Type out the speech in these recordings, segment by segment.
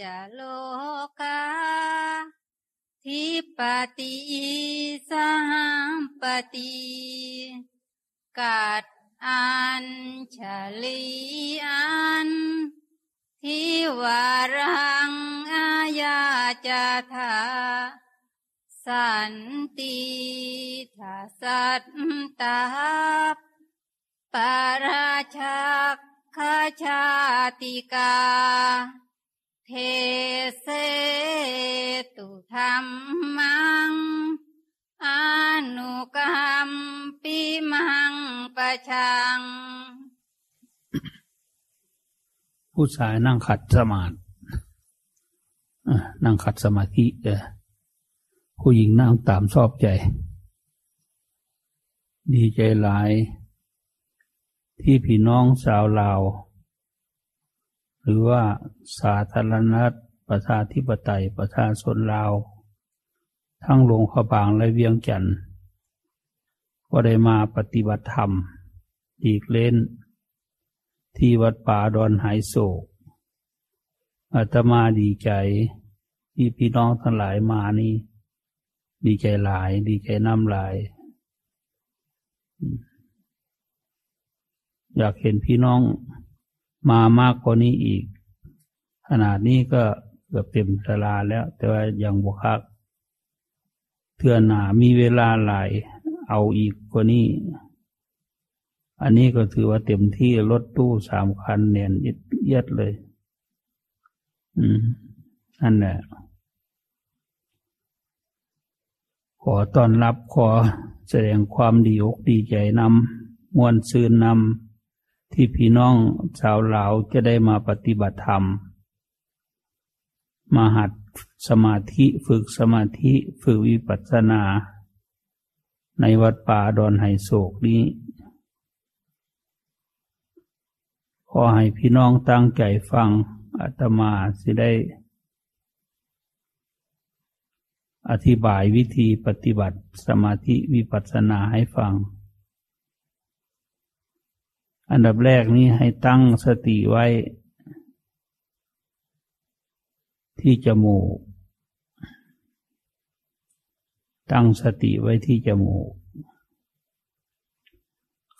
จะโลกาทิปติสามปติกัดอันฉลีอันทิวารังอาญาจะทาสันติทาสัตตาปาราชัก ขชาติกา เทเสตุธรรมังอนุกรรมปิมังปะชัง ผู้ชายนั่งขัดสมาธินั่งขัดสมาธิเออผู้หญิงนั่งตามชอบใจ ดีใจหลาย ที่พี่น้องชาวลาว หรือว่าสาธารณรัฐประชาธิปไตยประชาชนลาว ทั้งหลวงขบางและเวียงจันทน์ก็ได้มาปฏิบัติธรรม อีกเล่น ที่วัดป่าดอนหายโศกอาตมาดีใจ ที่พี่น้องทั้งหลายมานี่ ดีใจหลาย ดีใจน้ำหลาย อยากเห็นพี่น้องมามากกว่านี้อีก ขนาดนี้ก็เกือบเต็มสลาแล้ว แต่ว่ายังบวคักเทื่อหนามีเวลาหลายเอาอีกกว่านี้ อันนี้ก็ถือว่าเต็มที่รถตู้สามคันเนียนเอียดเลย อืมนั่นแหละขอต้อนรับขอแสดงความดีอกดีใจนำมวลซืนนำ ที่พี่น้องชาวลาวจะได้มาปฏิบัติธรรม มาหัดสมาธิฝึกสมาธิฝึกวิปัสสนา ในวัดป่าดอนไหโศกนี้ขอให้พี่น้องตั้งใจฟังอาตมาสิได้ อธิบายวิธีปฏิบัติสมาธิวิปัสสนาให้ฟัง อันดับแรกนี้ให้ตั้งสติไว้ ที่จมูก ตั้งสติไว้ที่จมูก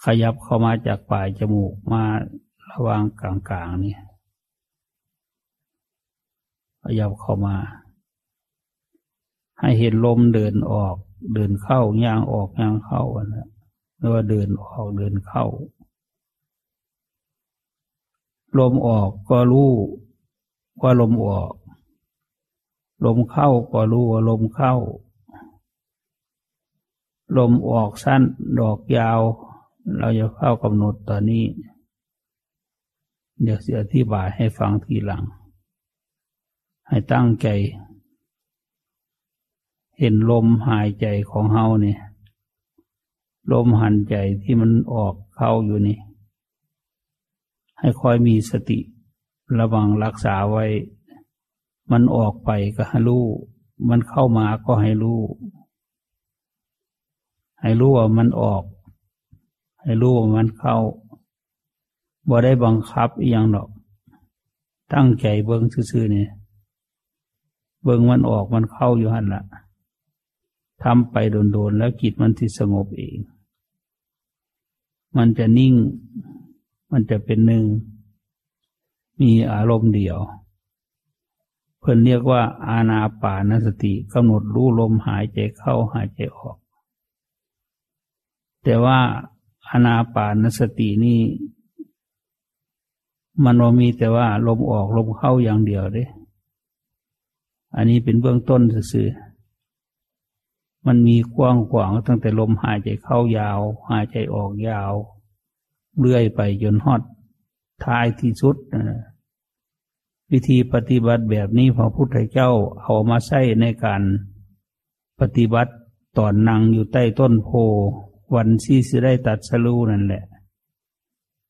ขยับเข้ามาจากปลายจมูกมาระว่างกลางๆนี่ขยับเข้ามา ให้เห็นลมเดินออก เดินเข้าย่างออกย่างเข้าอันนั้นไม่ว่าเดินออกเดินเข้า ลมออกก็รู้ว่าลมออก ลมเข้าก็รู้ว่าลมเข้า ลมออกสั้นดอกยาว เราจะเข้ากำหนดตอนนี้ เดี๋ยวจะอธิบายให้ฟังทีหลัง ให้ตั้งใจ เห็นลมหายใจของเฮาเนี่ยลมหันใจที่มันออกเข้าอยู่นี่ ให้คอยมีสติระวังรักษาไว้ มันออกไปก็ให้รู้ มันเข้ามาก็ให้รู้ ให้รู้ว่ามันออก ให้รู้ว่ามันเข้าบ่ได้บังคับอีหยังดอก ตั้งใจเบิ้งซื่อๆเนี่ยเบิ้งมันออกมันเข้าอยู่หันละทำไปโดนๆแล้วจิตมันที่สงบเอง มันจะนิ่ง มันจะเป็นหนึ่ง มีอารมณ์เดียว เพื่อนเรียกว่า อาณาปานสติกำหนดรู้ลมหายใจเข้าหายใจออก แต่ว่าอาณาปานสตินี่ มันมีแต่ว่าลมออกลมเข้าอย่างเดียวเด้อันนี้เป็นเบื้องต้นสื่อมันมีกว้างขวางตั้งแต่ลมหายใจเข้ายาว หายใจออกยาว เรื่อยไปจนฮอดท้ายที่สุดนะวิธีปฏิบัติแบบนี้พระพุทธเจ้าเอามาใช้ในการปฏิบัติตอนนั่งอยู่ใต้ต้นโพวันที่จะได้ตัดสรู้นั่นแหละ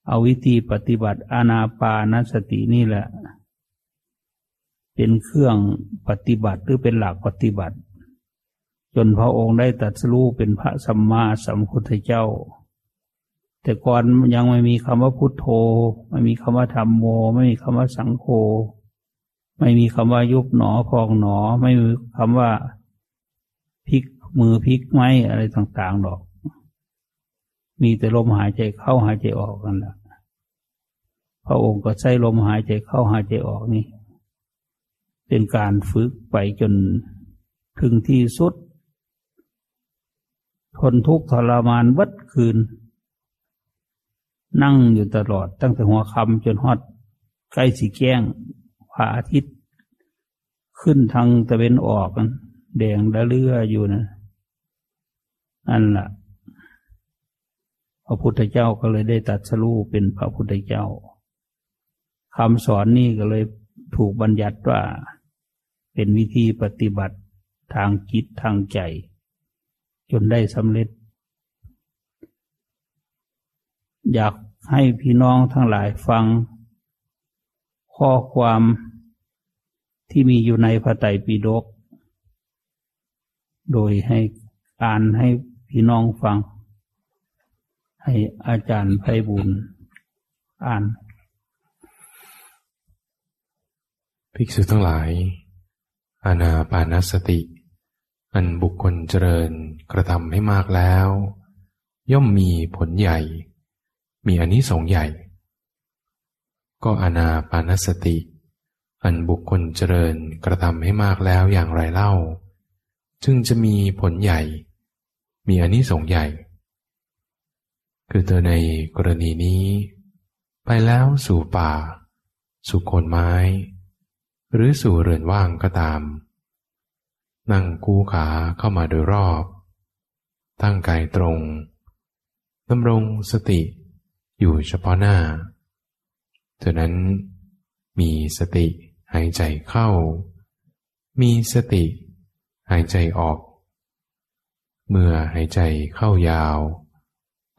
เอาวิธีปฏิบัติอานาปานสตินี่แหละ เป็นเครื่องปฏิบัติหรือเป็นหลักปฏิบัติ จนพระองค์ได้ตัดสรู้เป็นพระสัมมาสัมพุทธเจ้า แต่ก่อนยังไม่มีคำว่าพุทโธ ไม่มีคำว่าธรรมโม ไม่มีคำว่าสังโฆไม่มีคำว่ายุบหนอพองหนอ ไม่มีคำว่าพลิกมือพลิกไม้อะไรต่างๆดอก มีแต่ลมหายใจเข้าหายใจออกกันแหละพระองค์ก็ใช้ลมหายใจเข้าหายใจออกนี่ เป็นการฝึกไปจนถึงที่สุด ทนทุกข์ทรมานวัดคืน นั่งอยู่ตลอดตั้งแต่หัวค่ำจนฮอดใกล้สีแก้งพระอาทิตย์ ขึ้นทางตะเวนออกกันแดงละเลืออยู่นะนั่นแหละพระพุทธเจ้าก็เลยได้ตัดสรู้เป็นพระพุทธเจ้าคำสอนนี่ก็เลยถูกบัญญัติว่า เป็นวิธีปฏิบัติทางจิตทางใจ จนได้สำเร็จ อยาก ให้พี่น้องทั้งหลายฟัง ข้อความที่มีอยู่ในพระไตรปิฎกโดยให้อ่านให้พี่น้องฟัง ให้อาจารย์ไพบุญอ่าน ภิกษุทั้งหลายอานาปานสติ อันบุคคลเจริญกระทำให้มากแล้ว ย่อมมีผลใหญ่ มีอนนิสงส์ใหญ่ ก็อานาปานสติ อันบุคคลเจริญกระทำให้มากแล้วอย่างไรเล่า จึงจะมีผลใหญ่ มีอนนิสงส์ใหญ่ คือเธอในกรณีนี้ ไปแล้วสู่ป่า สู่โคนไม้ หรือสู่เรือนว่างก็ตาม นั่งคู่ขาเข้ามาโดยรอบ ตั้งกายตรงดำรงสติ อยู่เฉพาะหน้าจานั้นมีสติหายใจเข้า มีสติหายใจออก เมื่อหายใจเข้ายาว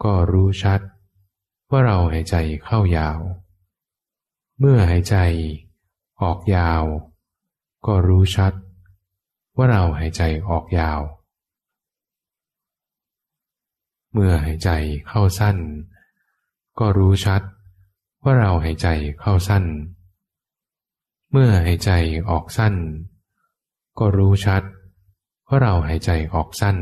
ก็รู้ชัด ว่าเราหายใจเข้ายาว เมื่อหายใจออกยาว ก็รู้ชัด ว่าเราหายใจออกยาว เมื่อหายใจเข้าสั้น ก็รู้ชัดว่าเราหายใจเข้าสั้น เมื่อหายใจออกสั้น ก็รู้ชัดว่าเราหายใจออกสั้น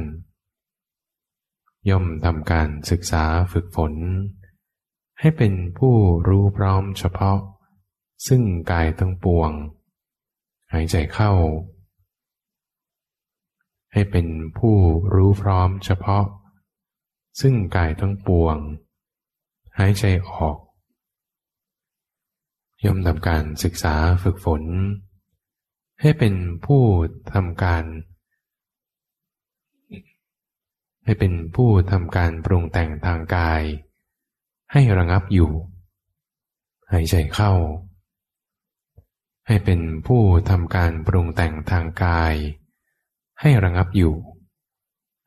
ย่อมทำการศึกษาฝึกฝน ให้เป็นผู้รู้พร้อมเฉพาะ ซึ่งกายทั้งปวง หายใจเข้า ให้เป็นผู้รู้พร้อมเฉพาะ ซึ่งกายทั้งปวง หายใจออก ย่อมทำการศึกษาฝึกฝน ให้เป็นผู้ทำการ ให้เป็นผู้ทำการปรุงแต่งทางกาย ให้ระงับอยู่ หายใจเข้า ให้เป็นผู้ทำการปรุงแต่งทางกาย ให้ระงับอยู่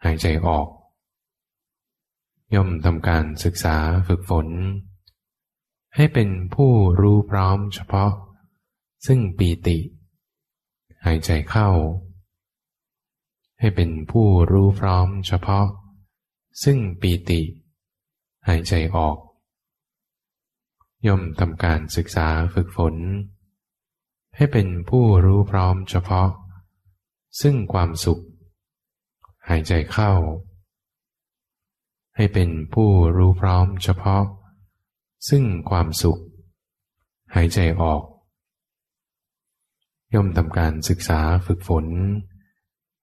หายใจออก ย่อมทำการศึกษาฝึกฝน ให้เป็นผู้รู้พร้อมเฉพาะ ซึ่งปีติ หายใจเข้า ให้เป็นผู้รู้พร้อมเฉพาะ ซึ่งปีติ หายใจออก ย่อมทำการศึกษาฝึกฝน ให้เป็นผู้รู้พร้อมเฉพาะ ซึ่งความสุข หายใจเข้า ให้เป็นผู้รู้พร้อมเฉพาะ ซึ่งความสุข หายใจออก ย่อมทำการศึกษาฝึกฝน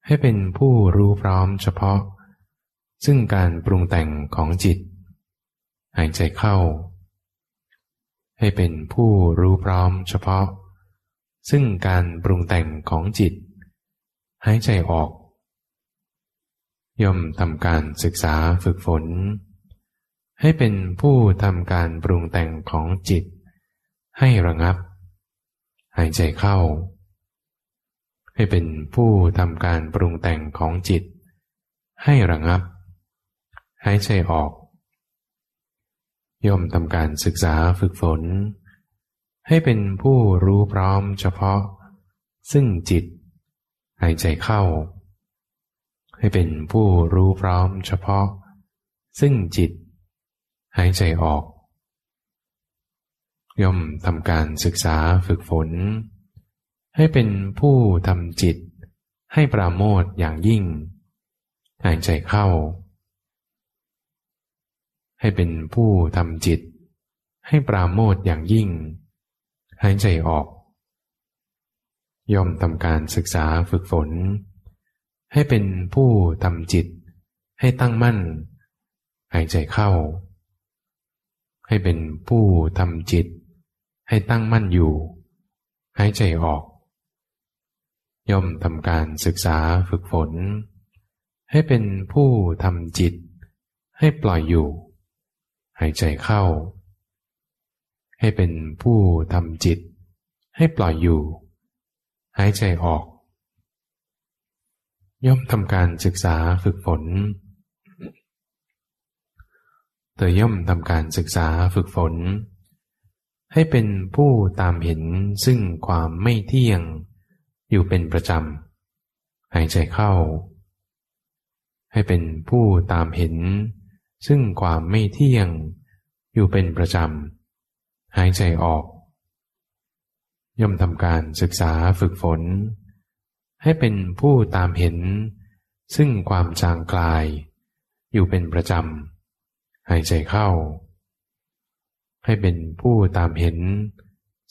ให้เป็นผู้รู้พร้อมเฉพาะ ซึ่งการปรุงแต่งของจิต หายใจเข้า ให้เป็นผู้รู้พร้อมเฉพาะ ซึ่งการปรุงแต่งของจิต หายใจออก ย่อมทำการศึกษาฝึกฝน ให้เป็นผู้ทำการปรุงแต่งของจิต ให้ระงับ หายใจเข้า ให้เป็นผู้ทำการปรุงแต่งของจิต ให้ระงับ หายใจออก ย่อมทำการศึกษาฝึกฝน ให้เป็นผู้รู้พร้อมเฉพาะ ซึ่งจิต หายใจเข้า ให้เป็นผู้รู้พร้อมเฉพาะ ซึ่งจิต หายใจออก ย่อมทำการศึกษาฝึกฝน ให้เป็นผู้ทำจิต ให้ปราโมทอย่างยิ่ง หายใจเข้า ให้เป็นผู้ทำจิต ให้ปราโมทอย่างยิ่ง หายใจออก ย่อมทำการศึกษาฝึกฝน ให้เป็นผู้ทำจิต ให้ตั้งมั่น หายใจเข้า ให้เป็นผู้ทำจิต ให้ตั้งมั่นอยู่ หายใจออก ย่อมทำการศึกษาฝึกฝน ให้เป็นผู้ทำจิต ให้ปล่อยอยู่ หายใจเข้า ให้เป็นผู้ทำจิต ให้ปล่อยอยู่ หายใจออก ย่อมทำการศึกษาฝึกฝน เธอย่อมทำการศึกษาฝึกฝน ให้เป็นผู้ตามเห็นซึ่งความไม่เที่ยงอยู่เป็นประจำ หายใจเข้า ให้เป็นผู้ตามเห็น ซึ่งความไม่เที่ยงอยู่เป็นประจำ หายใจออก ย่อมทำการศึกษาฝึกฝน ให้เป็นผู้ตามเห็น ซึ่งความจางกลาย อยู่เป็นประจำหายใจเข้า ให้เป็นผู้ตามเห็น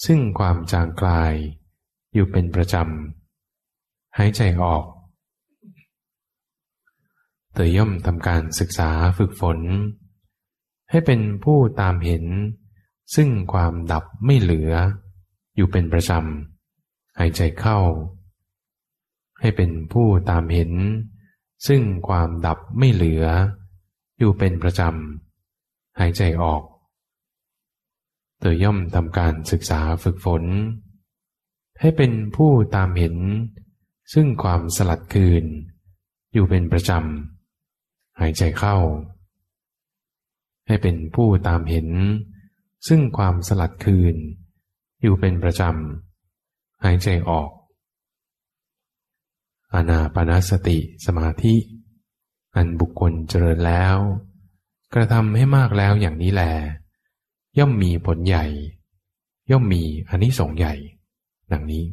ซึ่งความจางกลาย อยู่เป็นประจำหายใจออกเธอย่อมทำการศึกษาฝึกฝน ให้เป็นผู้ตามเห็น ซึ่งความดับไม่เหลือ อยู่เป็นประจำหายใจเข้า ให้เป็นผู้ตามเห็น ซึ่งความดับไม่เหลือ อยู่เป็นประจำ หายใจออก เธอย่อมทำการศึกษาฝึกฝน ให้เป็นผู้ตามเห็น ซึ่งความสลัดคืน อยู่เป็นประจำ หายใจเข้า ให้เป็นผู้ตามเห็น ซึ่งความสลัดคืน อยู่เป็นประจำ หายใจออก อานาปนาสติสมาธิ อันบุคคลเจริญแล้ว กระทำให้มากแล้วอย่างนี้แล ย่อมมีผลใหญ่ ย่อมมีอันนี้สงใหญ่ ดังนี้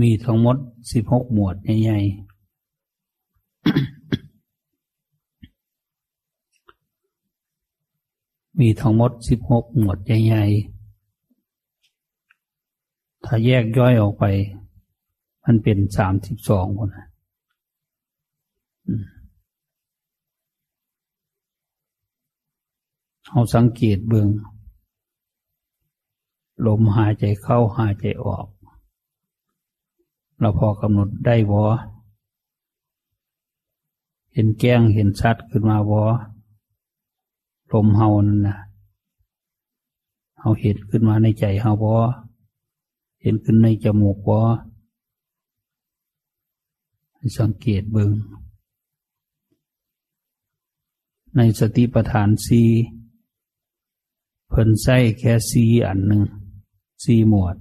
มีทั้งหมดสิบหกหมวดใหญ่ๆมีทั้งหมดสิบหกหมวดใหญ่ๆ ถ้าแยกย่อยออกไป มันเป็นสามสิบสองคนนะเอาสังเกตเบืองลมหายใจเข้าหายใจออก เราพอกำหนดได้วอเห็นแก้งเห็นชัดขึ้นมาวอลมเฮานั่นนะเฮาเห็นขึ้นมาในใจเฮาวอ เห็นขึ้นในจมูกวอสังเกตเบืองในสติปัฏฐานสีเพิ่นใส่แค่สีอันหนึ่งสีหมวด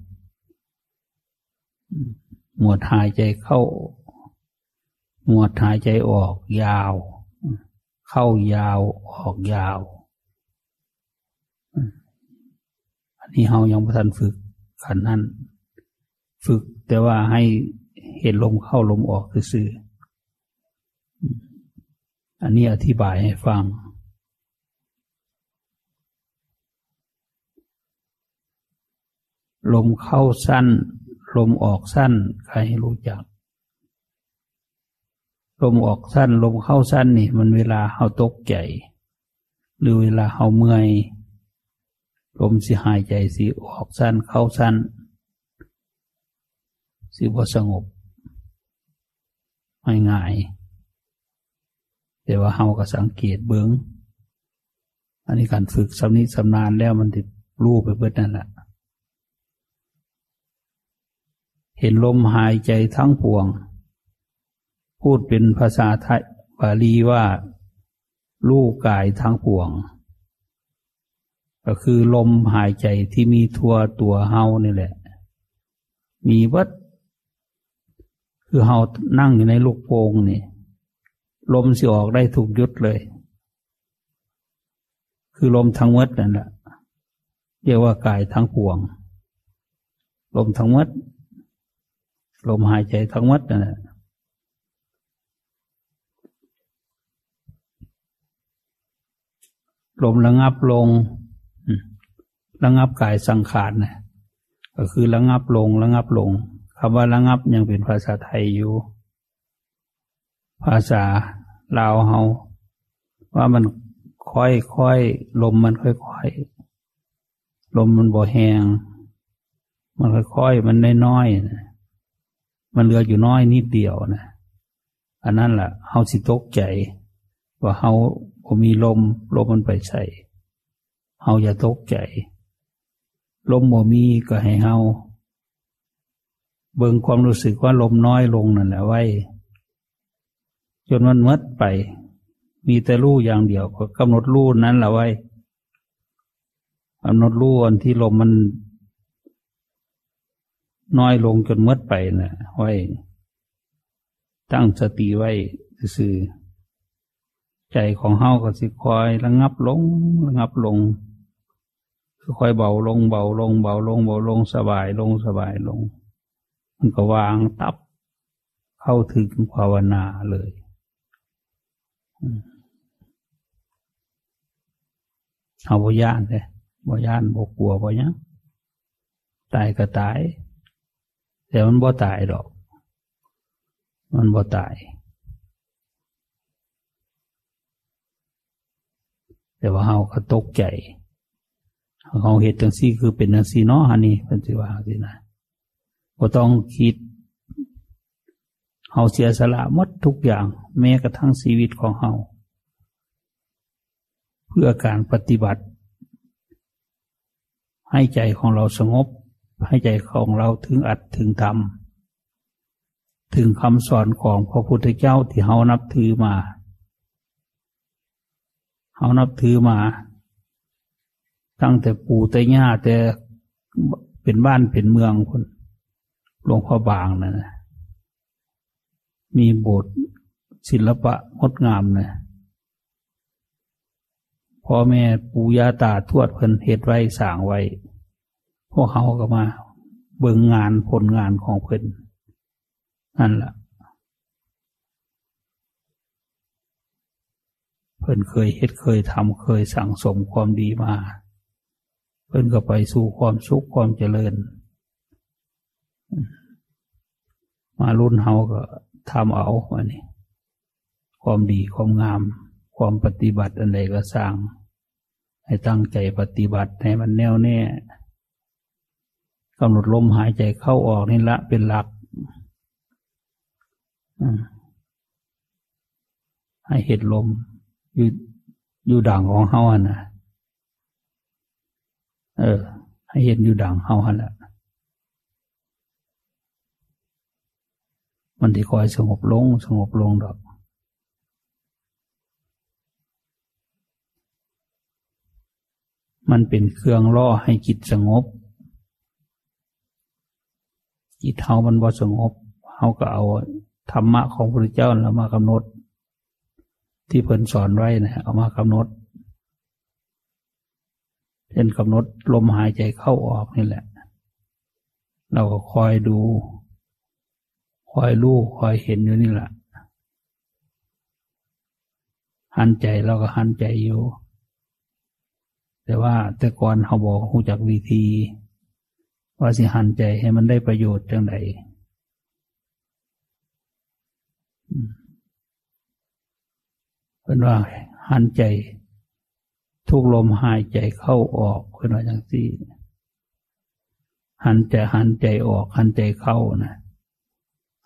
หมวดหายใจเข้า หมวดหายใจออกยาว เข้ายาวออกยาว อันนี้เฮายังไม่ทันฝึก ขันนั้น ฝึกแต่ว่าให้เห็นลมเข้าลมออกคืออันนี้อธิบายให้ฟัง ลมเข้าสั้น ลมออกสั้น ใครรู้จัก ลมออกสั้น ลมเข้าสั้นนี่ มันเวลาเขาตกใจ หรือเวลาเขาเมื่อย ลมสิหายใจสิออกสั้นเข้าสั้น สิบ่สงบไม่ง่าย แต่ว่าเฮาก็สังเกตเบิงอันนี้การฝึกสำนิสำนานแล้วมันติดรู้ไปเบิดนั่นแหละเห็นลมหายใจทั้งปวง พูดเป็นภาษาไทยบาลีว่า ลูกกายทั้งปวง ก็คือลมหายใจที่มีทั่วตัวเฮานี่แหละ มีวัดคือเฮานั่งอยู่ในลูกโป่งนี่ ลมสิออกได้ถูกยุดเลย คือลมทั้งมดนั่นแหละเรียกว่ากายทั้งปวง ลมทั้งมัดลมหายใจทั้งมัดนั่นแหละลมระงับลง ระงับกายสังขารนะก็คือระงับลงระงับลงคำว่าระงับยังเป็นภาษาไทยอยู่ ภาษาลาวเฮาว่ามันค่อยค่อยลมมันค่อยค่อยลมมันบ่แหงมันค่อยค่อยมันน้อยๆมันเหลืออยู่น้อยนิดเดียวนะอันนั้นแหละเฮาสิตกใจ ว่าเฮาผมมีลมลมมันไปใส่เฮาอย่าตกใจ ลมบ่มีก็ให้เฮาเบิ่งความรู้สึกว่าลมน้อยลงนั่นแหละไว้ จนมันมดไป มีแต่รู้อย่างเดียวก็กำหนดรู้นั้นแหละไว้กำหนดรู้อันที่ลมมันน้อยลงจนมดไปนะ่ะไว้ ตั้งสติไว้ซื่อใจของเฮาก็สิคอยระงับลงระงับลง ค่อยเบาลงเบาลงเบาลงเบาลงสบายลงสบายลง มันก็วางตับ เข้าถึงภาวนาเลยเอาบ่ย่านเลยบ่ย่านบ่กลัวบ่ยังตายก็ตาย แต่มันบ่ตายดอก มันบ่ตาย แต่ว่าเฮาก็ตกใจ เขาเหตุจังซี่คือเป็นจังซี่เนาะอันนี้เป็นสิว่าสินะบ่ต้องคิดเฮาเสียสละหมดทุกอย่าง แม้กระทั่งชีวิตของเฮาเพื่อการปฏิบัติ ให้ใจของเราสงบ ให้ใจของเราถึงอัดถึงธรรมถึงคำสอนของพระพุทธเจ้าที่เฮานับถือมาเขานับถือมา ตั้งแต่ปู่แต่ย่าแต่เป็นบ้านเป็นเมืองคนหลวงพ่อบางนะนะมีโบสถ์ศิลปะงดงามนะพ่อแม่ปู่ย่าตาทวดเพิ่นเหตุไว้สร้างไว้ พวกเขาก็มาเบิ่งงานผลงานของเพิ่นนั่นแหละเพิ่นเคยเฮ็ดเคยทำเคยสั่งสมความดีมา เพิ่นก็ไปสู่ความสุขความเจริญ มารุ่นเฮาก็ทำเอาอันนี้ ความดีความงาม ความปฏิบัติอันใดก็สร้าง ให้ตั้งใจปฏิบัติให้มันแน่วแน่กำหนดลมหายใจเข้าออกนี่ละเป็นหลักให้เห็นลมอยู่อยู่ด่างของเฮาอะนะ เออ ให้เห็นอยู่ด่างเฮาหันแหละมันที่คอยสงบลง สงบลงดอก มันเป็นเครื่องล่อให้จิตสงบ จิตเฮามันบ่สงบเฮาก็เอาธรรมะของพระเจ้าแล้วมากำหนด ที่เพิ่นสอนไว้นะเอามากำหนด ช่นกำหนดลมหายใจเข้าออกนี่แหละ เราก็คอยดู คอยรู้คอยเห็นอยู่นี่แหละหันใจเราก็หันใจอยู่ แต่ว่าแต่ก่อนเขาบอกหูจักวิธี ว่าสิหันใจให้มันได้ประโยชน์จังไดเป็นว่าหันใจ ทุกลมหายใจเข้าออกเป็นว่าอย่างที่ หันใจหันใจออก หันใจเข้านะ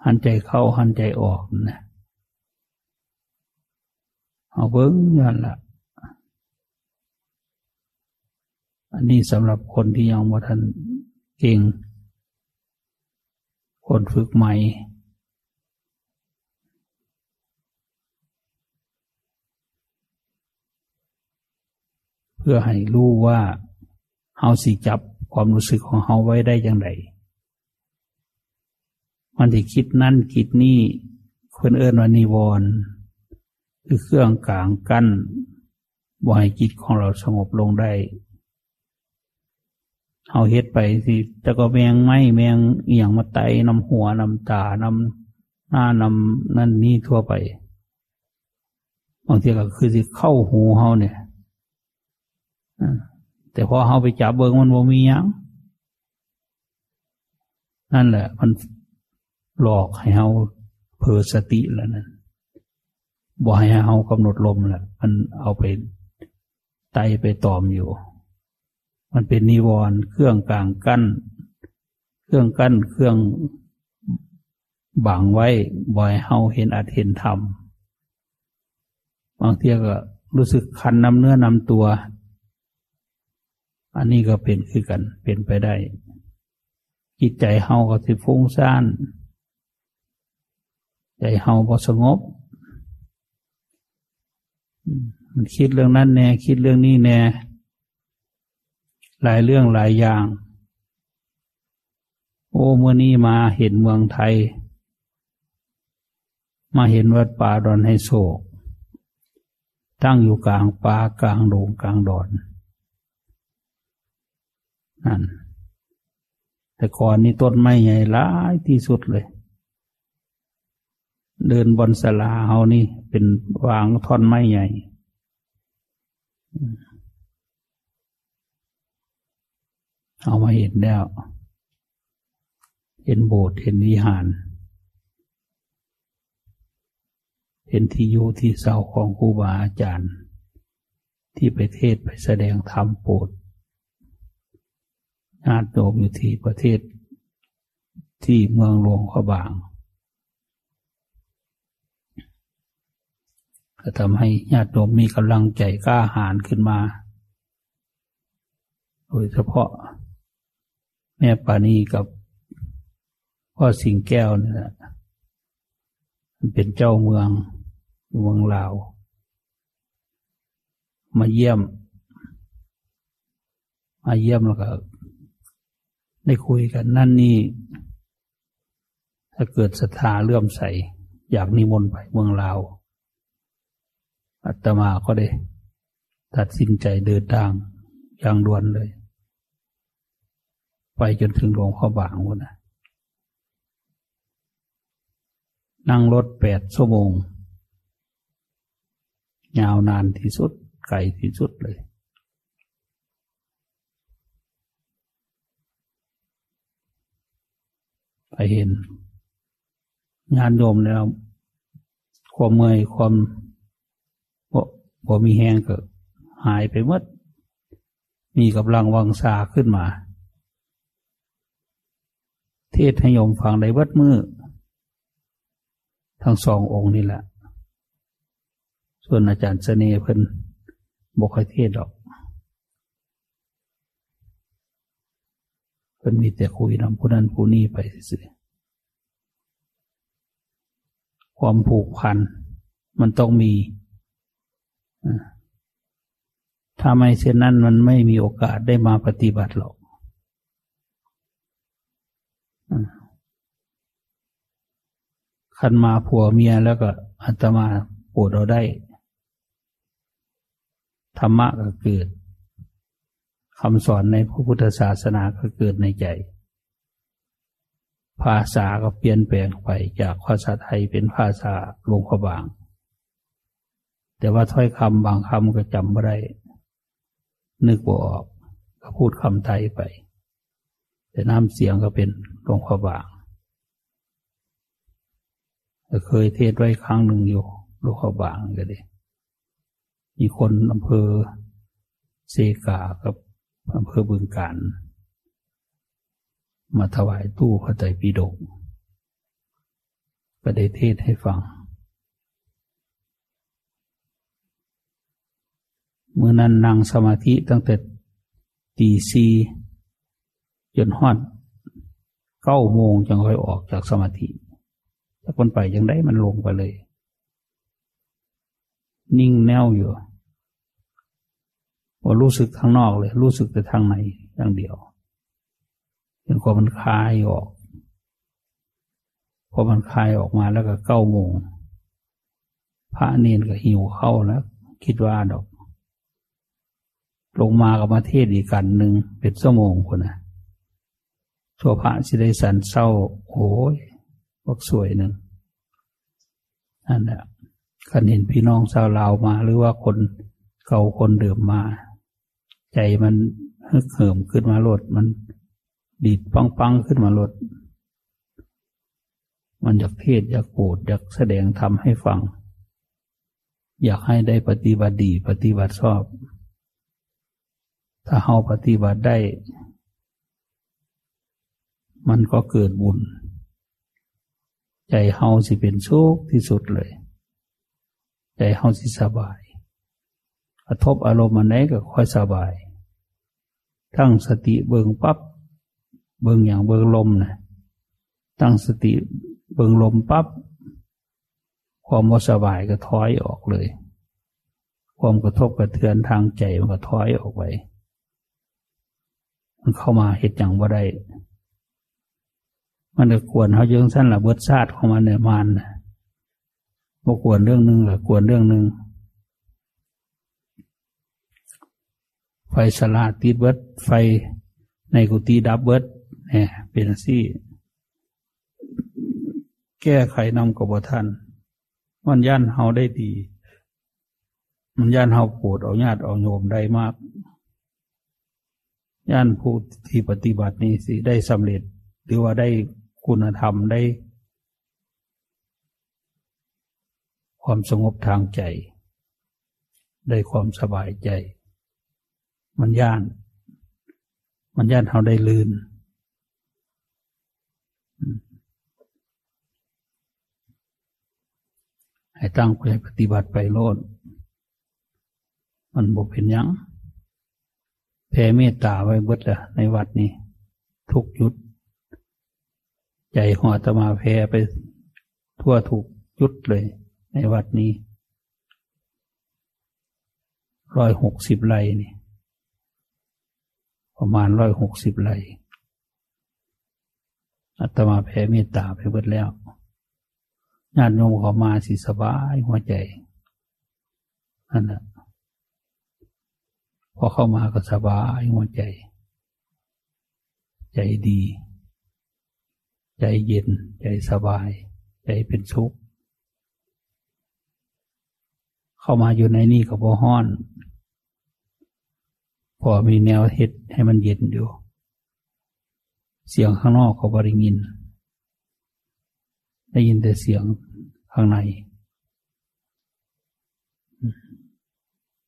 หันใจเข้าหันใจออกนะเอาเบิ้งนั่นละอันนี้สำหรับคนที่ยังว่าท่านเก่ง คนฝึกใหม่ พื่อให้รู้ว่าเฮาสิจับความรู้สึกของเฮาไว้ได้อย่างไร มันที่คิดนั่นคิดนี่คนเอิญว่านิวรณ์คือเครื่องกลางกั้นบ่ให้จิตของเราสงบลงได้เอาเฮ็ดไปสิแต่ก็แมงไม้แมงเอียงมาไตนำหัวนำตานำหน้านำนั่นนี่ทั่วไปบางทีก็คือสิเข้าหูเฮาเนี่ย แต่พอเฮาไปจับเบิงมันบ่มียังนั่นแหละ มันหลอกให้เฮาเพอสติแล้วนั่นบ่ให้เฮากำหนดลมแหละมันเอาไปไตไปตอมอยู่ มันเป็นนิวรณ์เครื่องกลางกั้น เครื่องกั้นเครื่องบังไว้บ่อยเฮาเห็นอาจเห็นธรรมบางทีก็รู้สึกคันน้ำเนื้อนำตัว อันนี้ก็เป็นคือกันเป็นไปได้ จิตใจเฮาก็สิฟุ้งซ่าน ใจเฮาก็สงบ มันคิดเรื่องนั้นแน่ คิดเรื่องนี้แน่ หลายเรื่องหลายอย่าง โอ้เมื่อนี้มาเห็นเมืองไทย มาเห็นวัดป่าดอนไฮโศก ตั้งอยู่กลางป่ากลางโดงกลางดอน นั่นแต่ก่อนนี้ต้นไม้ใหญ่หลายที่สุดเลย เดินบนสลาเฮานี่เป็นวางท่อนไม้ใหญ่เอามาเห็นแล้ว เห็นโบสถ์เห็นวิหาร เห็นที่อยู่ที่เศร้าของครูบาอาจารย์ ที่ไปเทศไปแสดงธรรมโปรด ญาติโยมอยู่ที่ประเทศที่เมืองหลวงขบาง ก็ทำให้ญาติโยมมีกำลังใจกล้าหาญขึ้นมา โดยเฉพาะ แม่ปานีกับพ่อสิงแก้วนี่แหละเป็นเจ้าเมืองเมืองลาว มาเยี่ยม มาเยี่ยมแล้วก็ ได้คุยกันนั่นนี่ ถ้าเกิดศรัทธาเลื่อมใส อยากนิมนต์ไปเมืองลาวอาตมาก็ได้ ตัดสินใจเดินทางอย่างด่วนเลย ไปจนถึงหลวงพ่อบางวันนะนั่งรถแปดชั่วโมง ยาวนานที่สุด ไกลที่สุดเลย ไปเห็น งานโยมแล้ว ความเมื่อยความพอมีแห้งก็หายไปหมดมีกำลังวังสาขึ้นมา เทศให้โยมฟังได้วัดมือทั้งสององค์นี่แหละ ส่วนอาจารย์เสน่ห์เพิ่นบอกให้เทศดอก เพิ่นมีแต่คุยนำผู้นั้นผู้นี้ไปสิความผูกพัน มันต้องมี ถ้าไม่เช่นนั้นมันไม่มีโอกาสได้มาปฏิบัติหรอกขันมาผัวเมียแล้วก็อัตมาปวดเราได้ ธรรมะก็เกิด คำสอนในพระพุทธศาสนาก็เกิดในใจ ภาษาก็เปลี่ยนแปลงไปจากภาษาไทยเป็นภาษาลงพบาง แต่ว่าถ้อยคำบางคำก็จำไม่ได้ นึกบ่ออก ก็พูดคำไทยไป แต่น้ำเสียงก็เป็นลงพบางเคยเทศไว้ครั้งหนึ่งอยู่ลูกเขบางก็ดีมีคนอำเภอเซกากับ อำเภอบึงการ มาถวายตู้พระไตรปิฎกก็ได้เทศให้ฟัง เมื่อนั้นนั่งสมาธิตั้งแต่ตีซีจนฮอดเก้าโมงจึงค่อยออกจากสมาธิถ้าคนไปยังได้มันลงไปเลย นิ่งแน่วอยู่ ว่ารู้สึกทางนอกเลย รู้สึกแต่ทางในอย่างเดียวจนกว่ามันคลายออก พอมันคลายออกมาแล้วก็เก้าโมงพระเนนก็หิวเข้าแล้วคิดว่าดอก ลงมากับมาเทศอีกกันหนึ่งเป็นชั่วโมงคนนะชั่วพระสิได้สันเศร้า โอ้ยพวกสวยหนึ่งนั่นแหละขันเห็นพี่น้องชาวลาวมา หรือว่าคนเก่าคนเดิมมา ใจมันฮึกเหิมขึ้นมาลดมันดีดปังปังขึ้นมาลดมันอยากเทศอยากโปรดอยากแสดงทำให้ฟัง อยากให้ได้ปฏิบัติดีปฏิบัติชอบ ถ้าเฮาปฏิบัติได้ มันก็เกิดบุญ ใจเฮาสิเป็นโชคที่สุดเลย ใจเฮาสิสบาย กระทบอารมณ์อันไหนก็ค่อยสบาย ตั้งสติเบิงปับ๊บเบิงอย่างเบิงลมนะตั้งสติเบิงลมปับ๊บความว่สบายก็ถอยออกเลย ความกระทบกระเทือนทางใจมันก็ถอยออกไป มันเข้ามาเหตุอย่างว่าได้มันจะกวนเขาเยอะสั้นละเบิดชาติของมันเนี่ยมันนะบ่กวนเรื่องหนึ่งหรือกวนเรื่องหนึ่ง ไฟสลาติดเบิด ไฟในกุฏิดับเบิดเนี่ยเป็นสี่ แก้ไขนำกบทันมันย่านเฮาได้ดี มันย่านเฮาปวดเอาญาติเอาโยมได้มากย่านผู้ที่ปฏิบัตินี้สิได้สำเร็จ หรือว่าได้คุณธรรมได้ ความสงบทางใจ ได้ความสบายใจ มันย่าน มันย่านเขาได้ลืนให้ตั้งใจปฏิบัติไปโลด มันบกเป็นยังแผ่เมตตาไว้เบิดละในวัดนี้ ทุกยุด ใจหัวตมาแผ่ไปทั่วทุกยุดเลย ในวัดนี้ร้อยหกสิบไร่นี่ ประมาณร้อยหกสิบไร่อัตมาแผ่เมตตาไปเบิดแล้วญาติโยมขอมาสิสบายหัวใจนั่นแหละพอเข้ามาก็สบายหัวใจ ใจดี ใจเย็น ใจสบาย ใจเป็นสุข เข้ามาอยู่ในนี่ก็บ่ห้อน พอมีแนวเห็ดให้มันเย็นอยู่ เสียงข้างนอกก็บริงิน ได้ยินแต่เสียงข้างใน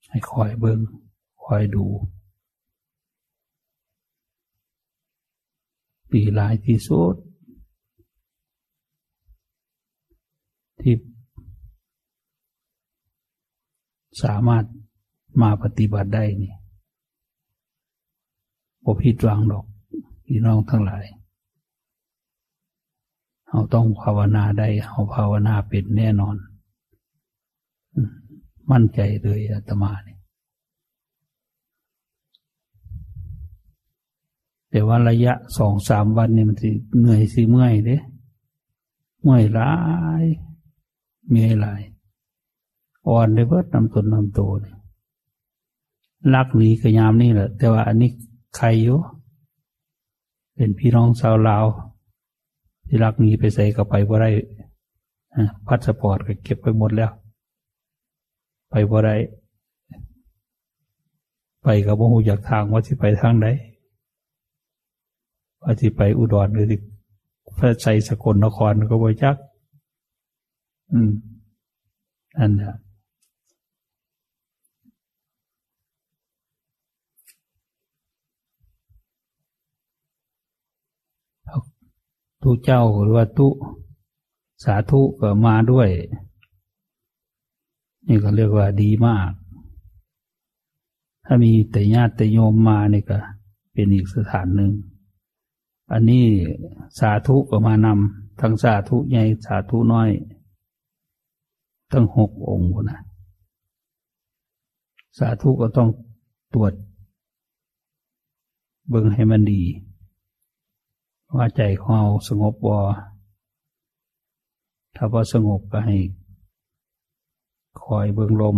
ให้คอยเบิงคอยดู ปีหลายที่สุดที่สามารถมาปฏิบัติได้นี่ บ่ผิดหวังดอกพี่น้องทั้งหลายเราต้องภาวนาได้เราภาวนาเป็นแน่นอน มั่นใจเลยอาตมาเนี่ยแต่ว่าระยะสองสามวันนี่มันสิเหนื่อยสิเมื่อยเด้เมื่อยร้ายเมื่อยหลายอ่อนได้เบิดนำตนนำตัวเนี่ยรักหนีกระยามนี่แหละ แต่ว่าอันนี้ ใครอยู่เป็นพี่น้องชาวลาวที่รักนี้ไปใส่กับไปบ่ได้พัสปอร์ตก็เก็บไปหมดแล้ว ไปบ่ได้ไปกับบ่หูอยากทางว่าที่ไปทางไหนว่าที่ไปอุดรหรือที่พระชัยสกลนครก็บ่จัก อืมนั่นแหละ ทุเจ้าหรือว่าตุสาธุก็มาด้วย นี่ก็เรียกว่าดีมาก ถ้ามีแต่ญาติแต่โยมมานี่ก็ เป็นอีกสถานหนึ่ง อันนี้สาธุก็มานำทั้งสาธุใหญ่สาธุน้อย ทั้งหกองค์นะสาธุก็ต้องตรวจ เบิ่งให้มันดี ว่าใจของเราสงบบ่ถ้าพอสงบก็ให้คอยเบิ่งลม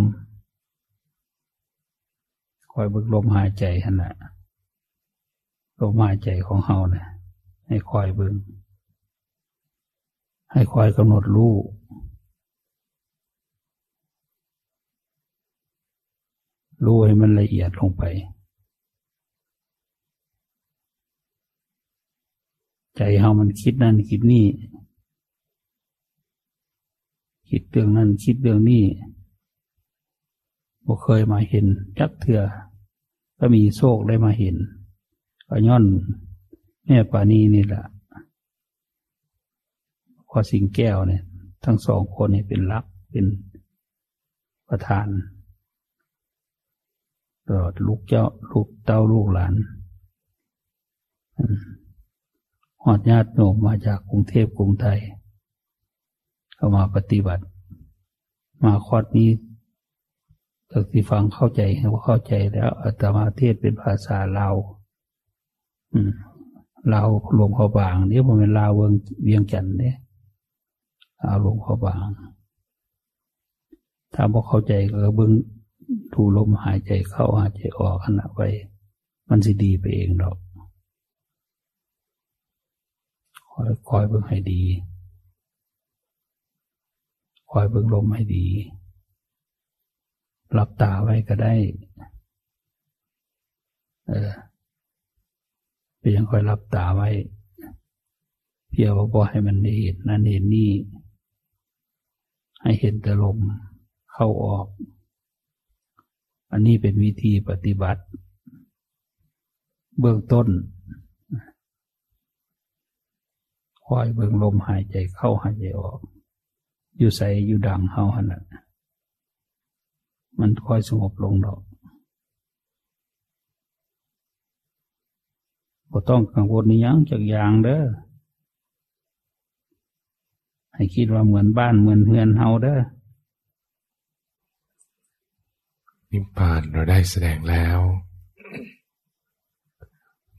คอยเบึกลมหายใจหันละลมหายใจของเฮานะให้คอยเบึงให้คอยกำหนดรู้รู้ให้มันละเอียดลงไป ใจเฮามันคิดนั่นคิดนี่ คิดเรื่องนั้นคิดเรื่องนี้บ่เคยมาเห็นจักเถื่อก็มีโชคได้มาเห็นก็ย้อนแม่ปานีนี่แหละพอสิงแก้วเนี่ย ทั้งสองคนเนี่ยเป็นรักเป็นประธานตลอดลูกเจ้าลูกเต้าลูกหลาน อดญาติโยมมาจากกรุงเทพกรุงไทย เข้ามาปฏิบัติ มาคอดนี้จากที่ฟังเข้าใจว่าเข้าใจแล้วอาตมาเทศเป็นภาษาลาวลาวหลวงพ่อบางนี่ผมเป็นลาวเวียงเวียงจันทร์เนี่ยลาวหลวงพ่อบาง ถ้าบอกเข้าใจก็เบิ้งดูลมหายใจเข้าหายใจออกขณะไปมันสิดีไปเองดอก คอยคอยเบิ้งให้ดี คอยเบิ้งลมให้ดีหลับตาไว้ก็ได้ เออเพียงคอยหลับตาไว้ เพียงว่าให้มันเห็นนั่นเห็นนี่ ให้เห็นแต่ลมเข้าออก อันนี้เป็นวิธีปฏิบัติ เบื้องต้น คอยเบื้องลมหายใจเข้าหายใจออก อยู่ใส่อยู่ดังเฮาหันนะมันค่อยสงบลงดอกบ่ต้องกังวลในยังจากอย่างเด้อ ให้คิดว่าเหมือนบ้านเหมือนเฮือนเฮาเด้อ นิพพานเราได้แสดงแล้ว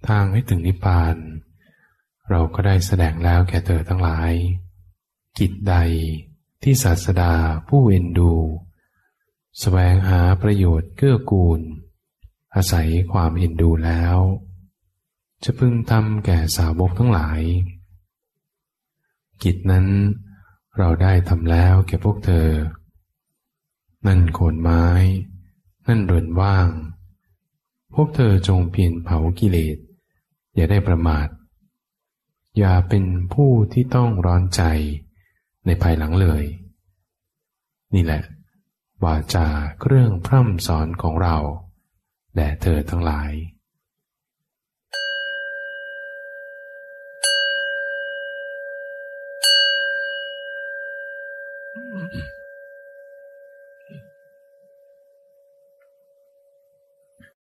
ทางให้ถึงนิพพาน เราก็ได้แสดงแล้วแก่เธอทั้งหลาย กิจใดที่ศาสดาผู้เอ็นดูแสวงหาประโยชน์เกื้อกูล อาศัยความเอ็นดูแล้ว จะพึงทำแก่สาวกทั้งหลาย กิจนั้นเราได้ทำแล้วแก่พวกเธอ นั่นโคนไม้ นั่นเรือนว่าง พวกเธอจงเพียรเผากิเลส อย่าได้ประมาท อย่าเป็นผู้ที่ต้องร้อนใจในภายหลังเลย นี่แหละ วาจาเครื่องพร่ำสอนของเราแด่เธอทั้งหลาย